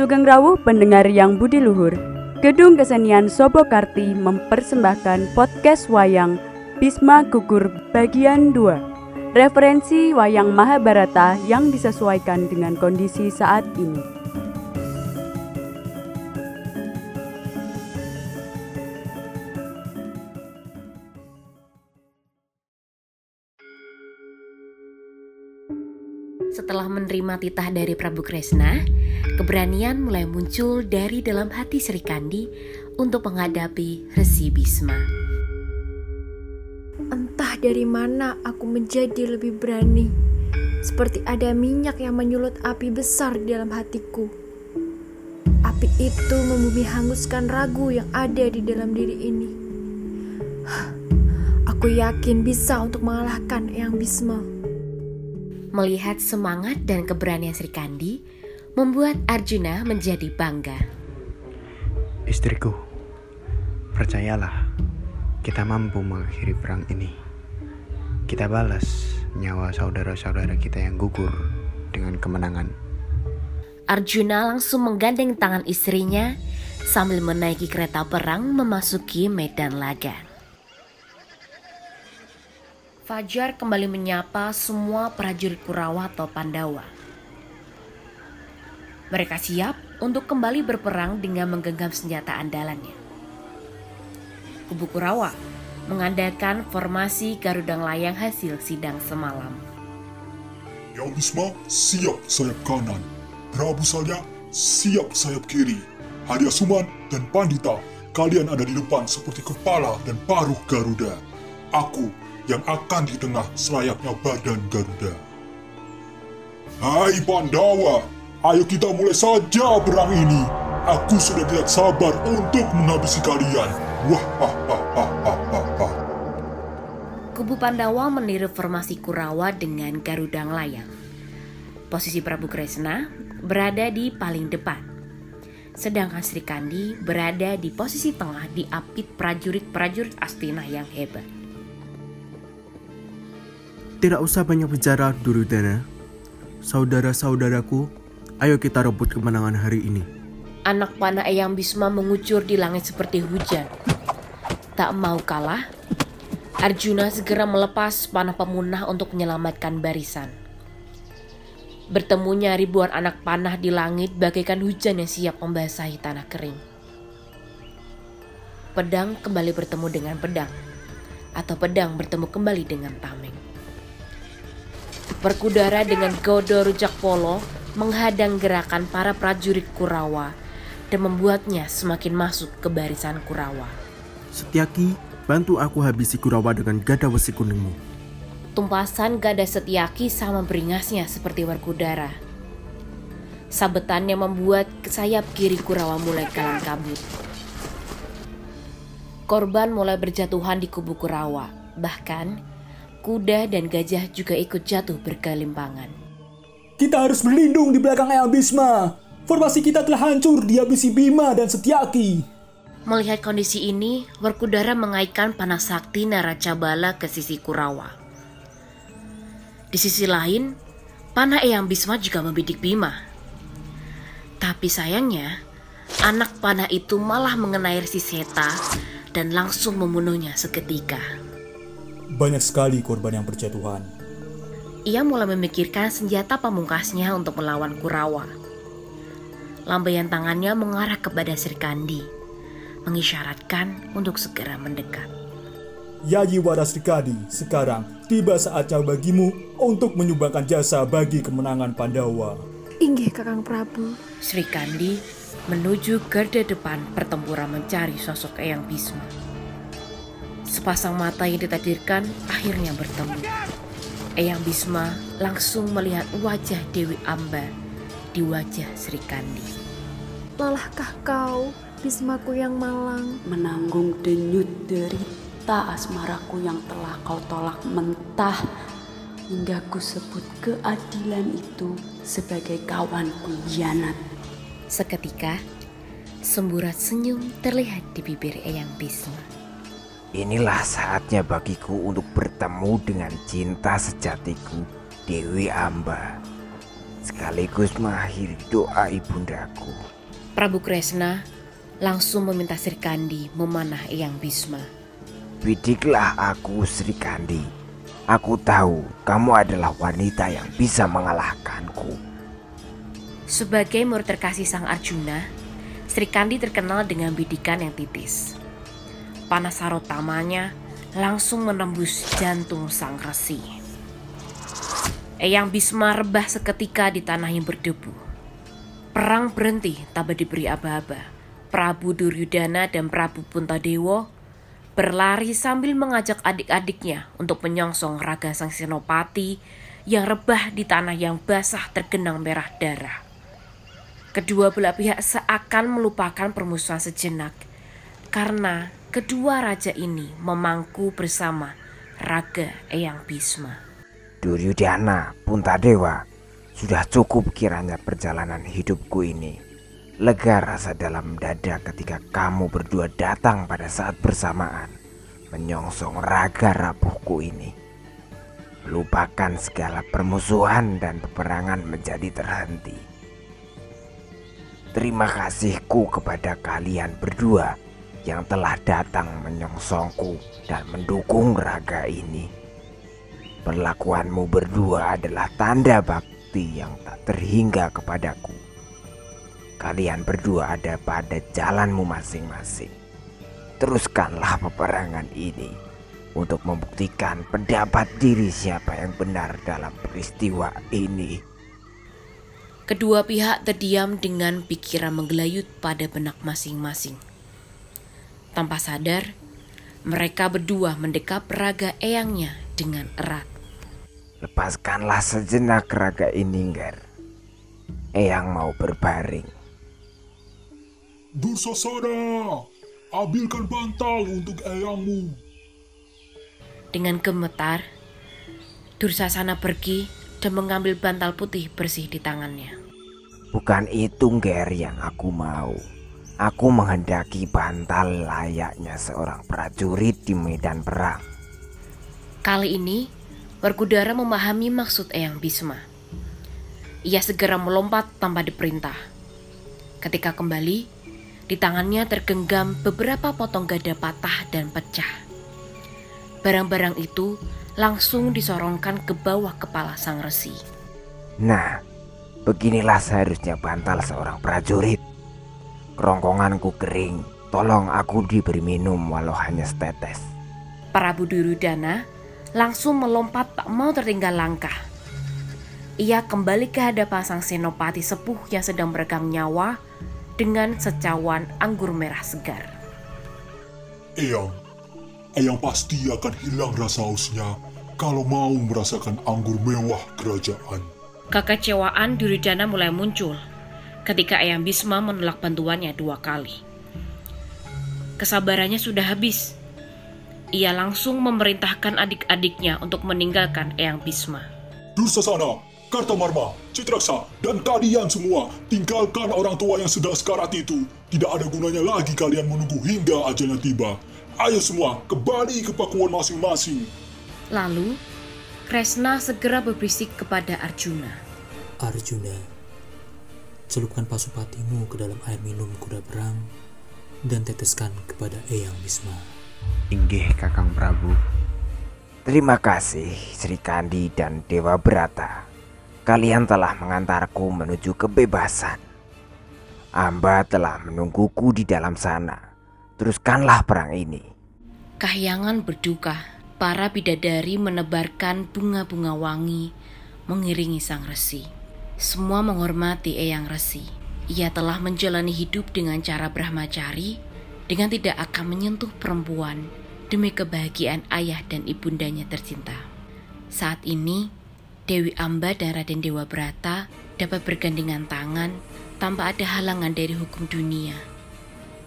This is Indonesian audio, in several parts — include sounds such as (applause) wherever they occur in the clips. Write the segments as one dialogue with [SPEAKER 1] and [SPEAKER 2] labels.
[SPEAKER 1] Sugeng Rawuh pendengar yang budi luhur. Gedung Kesenian Sobokarti mempersembahkan podcast wayang Bisma Gugur bagian 2. Referensi wayang Mahabharata yang disesuaikan dengan kondisi saat ini.
[SPEAKER 2] Setelah menerima titah dari Prabu Kresna, keberanian mulai muncul dari dalam hati Sri Kandi untuk menghadapi Resi Bisma.
[SPEAKER 3] Entah dari mana aku menjadi lebih berani. Seperti ada minyak yang menyulut api besar di dalam hatiku. Api itu membumi hanguskan ragu yang ada di dalam diri ini. (sighs) Aku yakin bisa untuk mengalahkan Eyang Bisma.
[SPEAKER 2] Melihat semangat dan keberanian Sri Kandi membuat Arjuna menjadi bangga.
[SPEAKER 4] Istriku, percayalah, kita mampu mengakhiri perang ini. Kita balas nyawa saudara-saudara kita yang gugur dengan kemenangan.
[SPEAKER 2] Arjuna langsung menggandeng tangan istrinya sambil menaiki kereta perang memasuki medan laga. Fajar kembali menyapa semua prajurit Kurawa atau Pandawa. Mereka siap untuk kembali berperang dengan menggenggam senjata andalannya. Kubu Kurawa mengandalkan formasi Garudang Layang hasil sidang semalam.
[SPEAKER 5] Yang Bisma siap sayap kanan, Prabu Salya siap sayap kiri, Hadiah Suman dan Pandita kalian ada di depan seperti kepala dan paruh Garuda. Aku yang akan di tengah selayaknya badan Garuda. Hai Pandawa, ayo kita mulai saja perang ini. Aku sudah tidak sabar untuk menghabisi kalian. Wah, ha, ha, ha, ha, ha, ha.
[SPEAKER 2] Kubu Pandawa meniru formasi Kurawa dengan Garudang Layang. Posisi Prabu Kresna berada di paling depan. Sedangkan Sri Kandi berada di posisi tengah di apit prajurit-prajurit Astina yang hebat.
[SPEAKER 6] Tidak usah banyak bicara, Durudana. Saudara-saudaraku, ayo kita rebut kemenangan hari ini.
[SPEAKER 2] Anak panah Eyang Bisma mengucur di langit seperti hujan. Tak mau kalah, Arjuna segera melepas panah pemunah untuk menyelamatkan barisan. Bertemunya ribuan anak panah di langit bagaikan hujan yang siap membasahi tanah kering. Pedang kembali bertemu dengan pedang, atau pedang bertemu kembali dengan tameng. Berkudara dengan godo rujak polo menghadang gerakan para prajurit Kurawa dan membuatnya semakin masuk ke barisan Kurawa.
[SPEAKER 6] Setiaki, bantu aku habisi Kurawa dengan gada besi kuningmu.
[SPEAKER 2] Tumpasan gada Setiaki sama beringasnya seperti berkudara. Sabetannya membuat sayap kiri Kurawa mulai kalang kabut. Korban mulai berjatuhan di kubu Kurawa. Bahkan, kuda dan gajah juga ikut jatuh berkelimpangan.
[SPEAKER 7] Kita harus berlindung di belakang Eyang Bisma. Formasi kita telah hancur dihabisi Bima dan Setiaki.
[SPEAKER 2] Melihat kondisi ini, Werkudara mengaitkan panah sakti Naracabala ke sisi Kurawa. Di sisi lain, panah Eyang Bisma juga membidik Bima. Tapi sayangnya, anak panah itu malah mengenai Resi Seta dan langsung membunuhnya seketika.
[SPEAKER 7] Banyak sekali korban yang berjatuhan.
[SPEAKER 2] Ia mulai memikirkan senjata pamungkasnya untuk melawan Kurawa. Lambaian tangannya mengarah kepada Sri Kandi, mengisyaratkan untuk segera mendekat.
[SPEAKER 7] Yayi Warasrikadi, sekarang tiba saatnya bagimu untuk menyumbangkan jasa bagi kemenangan Pandawa.
[SPEAKER 3] Inggih Kakang Prabu.
[SPEAKER 2] Sri Kandi menuju garda depan pertempuran mencari sosok Eyang Bisma. Sepasang mata yang ditadirkan akhirnya bertemu. Eyang Bisma langsung melihat wajah Dewi Amba di wajah Sri Kandi.
[SPEAKER 3] Lelahkah kau, Bismaku yang malang?
[SPEAKER 1] menanggung denyut derita asmaraku yang telah kau tolak mentah hingga ku sebut keadilan itu sebagai kawan pengkhianat.
[SPEAKER 2] Seketika, semburat senyum terlihat di bibir Eyang Bisma.
[SPEAKER 8] Inilah saatnya bagiku untuk bertemu dengan cinta sejatiku, Dewi Amba. sekaligus mengakhiri doa ibundaku.
[SPEAKER 2] Prabu Kresna langsung meminta Sri Kandi memanah Eyang Bisma.
[SPEAKER 8] Bidiklah aku Sri Kandi. Aku tahu kamu adalah wanita yang bisa mengalahkanku.
[SPEAKER 2] Sebagai murid terkasih Sang Arjuna, Sri Kandi terkenal dengan bidikan yang titis. Panas sarotamanya langsung menembus jantung sang resi. Eyang Bisma rebah seketika di tanah yang berdebu. Perang berhenti tak diberi aba-aba. Prabu Duryudana dan Prabu Puntadewo berlari sambil mengajak adik-adiknya untuk menyongsong raga sang senopati yang rebah di tanah yang basah tergenang merah darah. Kedua belah pihak seakan melupakan permusuhan sejenak karena kedua raja ini memangku bersama raga Eyang Bisma.
[SPEAKER 8] Duryudana, Puntadewa, sudah cukup kiranya perjalanan hidupku ini. Lega rasa dalam dada ketika kamu berdua datang pada saat bersamaan menyongsong raga rapuhku ini. Lupakan segala permusuhan dan peperangan menjadi terhenti. Terima kasihku kepada kalian berdua yang telah datang menyongsongku dan mendukung raga ini. Perlakuanmu berdua adalah tanda bakti yang tak terhingga kepadaku. Kalian berdua ada pada jalanmu masing-masing. Teruskanlah peperangan ini untuk membuktikan pendapat diri siapa yang benar dalam peristiwa ini.
[SPEAKER 2] Kedua pihak terdiam dengan pikiran menggelayut pada benak masing-masing. Tanpa sadar, mereka berdua mendekap raga eyangnya dengan erat.
[SPEAKER 8] Lepaskanlah sejenak raga ini, Nger. Eyang mau berbaring.
[SPEAKER 5] Dursasana, ambilkan bantal untuk eyangmu.
[SPEAKER 2] Dengan gemetar, Dursasana pergi dan mengambil bantal putih bersih di tangannya.
[SPEAKER 8] Bukan itu, Nger, yang aku mau. Aku menghendaki bantal layaknya seorang prajurit di medan perang.
[SPEAKER 2] Kali ini, Werkudara memahami maksud Eyang Bisma. Ia segera melompat tanpa diperintah. Ketika kembali, di tangannya tergenggam beberapa potong gada patah dan pecah. Barang-barang itu langsung disorongkan ke bawah kepala sang resi.
[SPEAKER 8] Nah, beginilah seharusnya bantal seorang prajurit. Kerongkonganku kering. Tolong aku diberi minum walau hanya setetes.
[SPEAKER 2] Prabu Durudana langsung melompat tak mau tertinggal langkah. Ia kembali ke hadapan sang senopati sepuh yang sedang meregang nyawa dengan secawan anggur merah segar.
[SPEAKER 5] Eyang, Eyang pasti akan hilang rasa hausnya kalau mau merasakan anggur mewah kerajaan.
[SPEAKER 2] Kekecewaan Duryudana mulai muncul ketika Eyang Bisma menolak bantuannya dua kali. Kesabarannya sudah habis. Ia langsung memerintahkan adik-adiknya untuk meninggalkan Eyang Bisma.
[SPEAKER 5] Dursasana, Kartamarma, Citraksa, dan kalian semua tinggalkan orang tua yang sedang sekarat itu. Tidak ada gunanya lagi kalian menunggu hingga ajalnya tiba. Ayo semua kembali ke pakuan masing-masing.
[SPEAKER 2] Lalu, Kresna segera berbisik kepada Arjuna.
[SPEAKER 9] Arjuna, celupkan pasupatimu ke dalam air minum kuda perang dan teteskan kepada Eyang Bisma.
[SPEAKER 4] Inggih Kakang Prabu.
[SPEAKER 8] Terima kasih Sri Kandi dan Dewa Brata. Kalian telah mengantarku menuju kebebasan. Amba telah menungguku di dalam sana. Teruskanlah perang ini.
[SPEAKER 2] Kahyangan berduka, para bidadari menebarkan bunga-bunga wangi mengiringi sang resi. Semua menghormati Eyang Resi. Ia telah menjalani hidup dengan cara brahmacari, dengan tidak akan menyentuh perempuan demi kebahagiaan ayah dan ibundanya tercinta. Saat ini, Dewi Amba dan Raden Dewa Brata dapat bergandengan tangan tanpa ada halangan dari hukum dunia.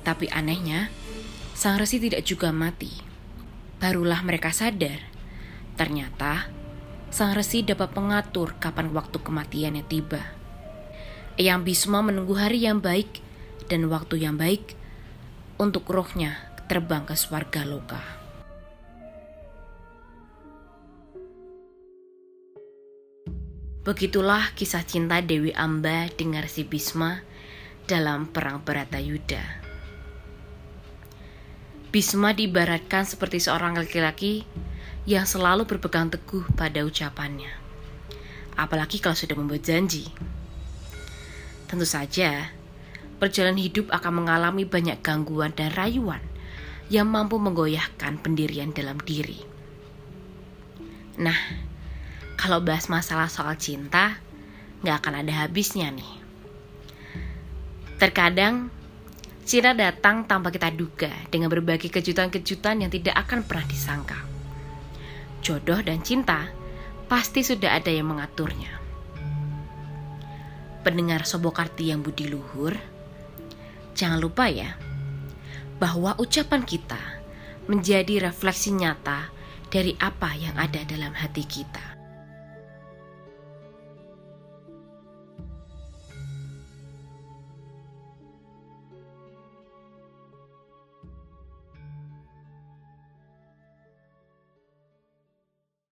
[SPEAKER 2] Tapi anehnya, Sang Resi tidak juga mati. Barulah mereka sadar, ternyata Sang Resi dapat mengatur kapan waktu kematiannya tiba. Eyang Bisma menunggu hari yang baik dan waktu yang baik untuk rohnya terbang ke swarga loka. Begitulah kisah cinta Dewi Amba dengan si Bisma dalam Perang Baratayuda. Bisma diibaratkan seperti seorang laki-laki yang selalu berpegang teguh pada ucapannya. Apalagi kalau sudah membuat janji. Tentu saja, perjalanan hidup akan mengalami banyak gangguan dan rayuan yang mampu menggoyahkan pendirian dalam diri. Nah, kalau bahas masalah soal cinta, nggak akan ada habisnya nih. Terkadang, cinta datang tanpa kita duga dengan berbagai kejutan-kejutan yang tidak akan pernah disangka. Jodoh dan cinta pasti sudah ada yang mengaturnya. Pendengar Sobokarti yang budi luhur, jangan lupa ya, bahwa ucapan kita menjadi refleksi nyata dari apa yang ada dalam hati kita.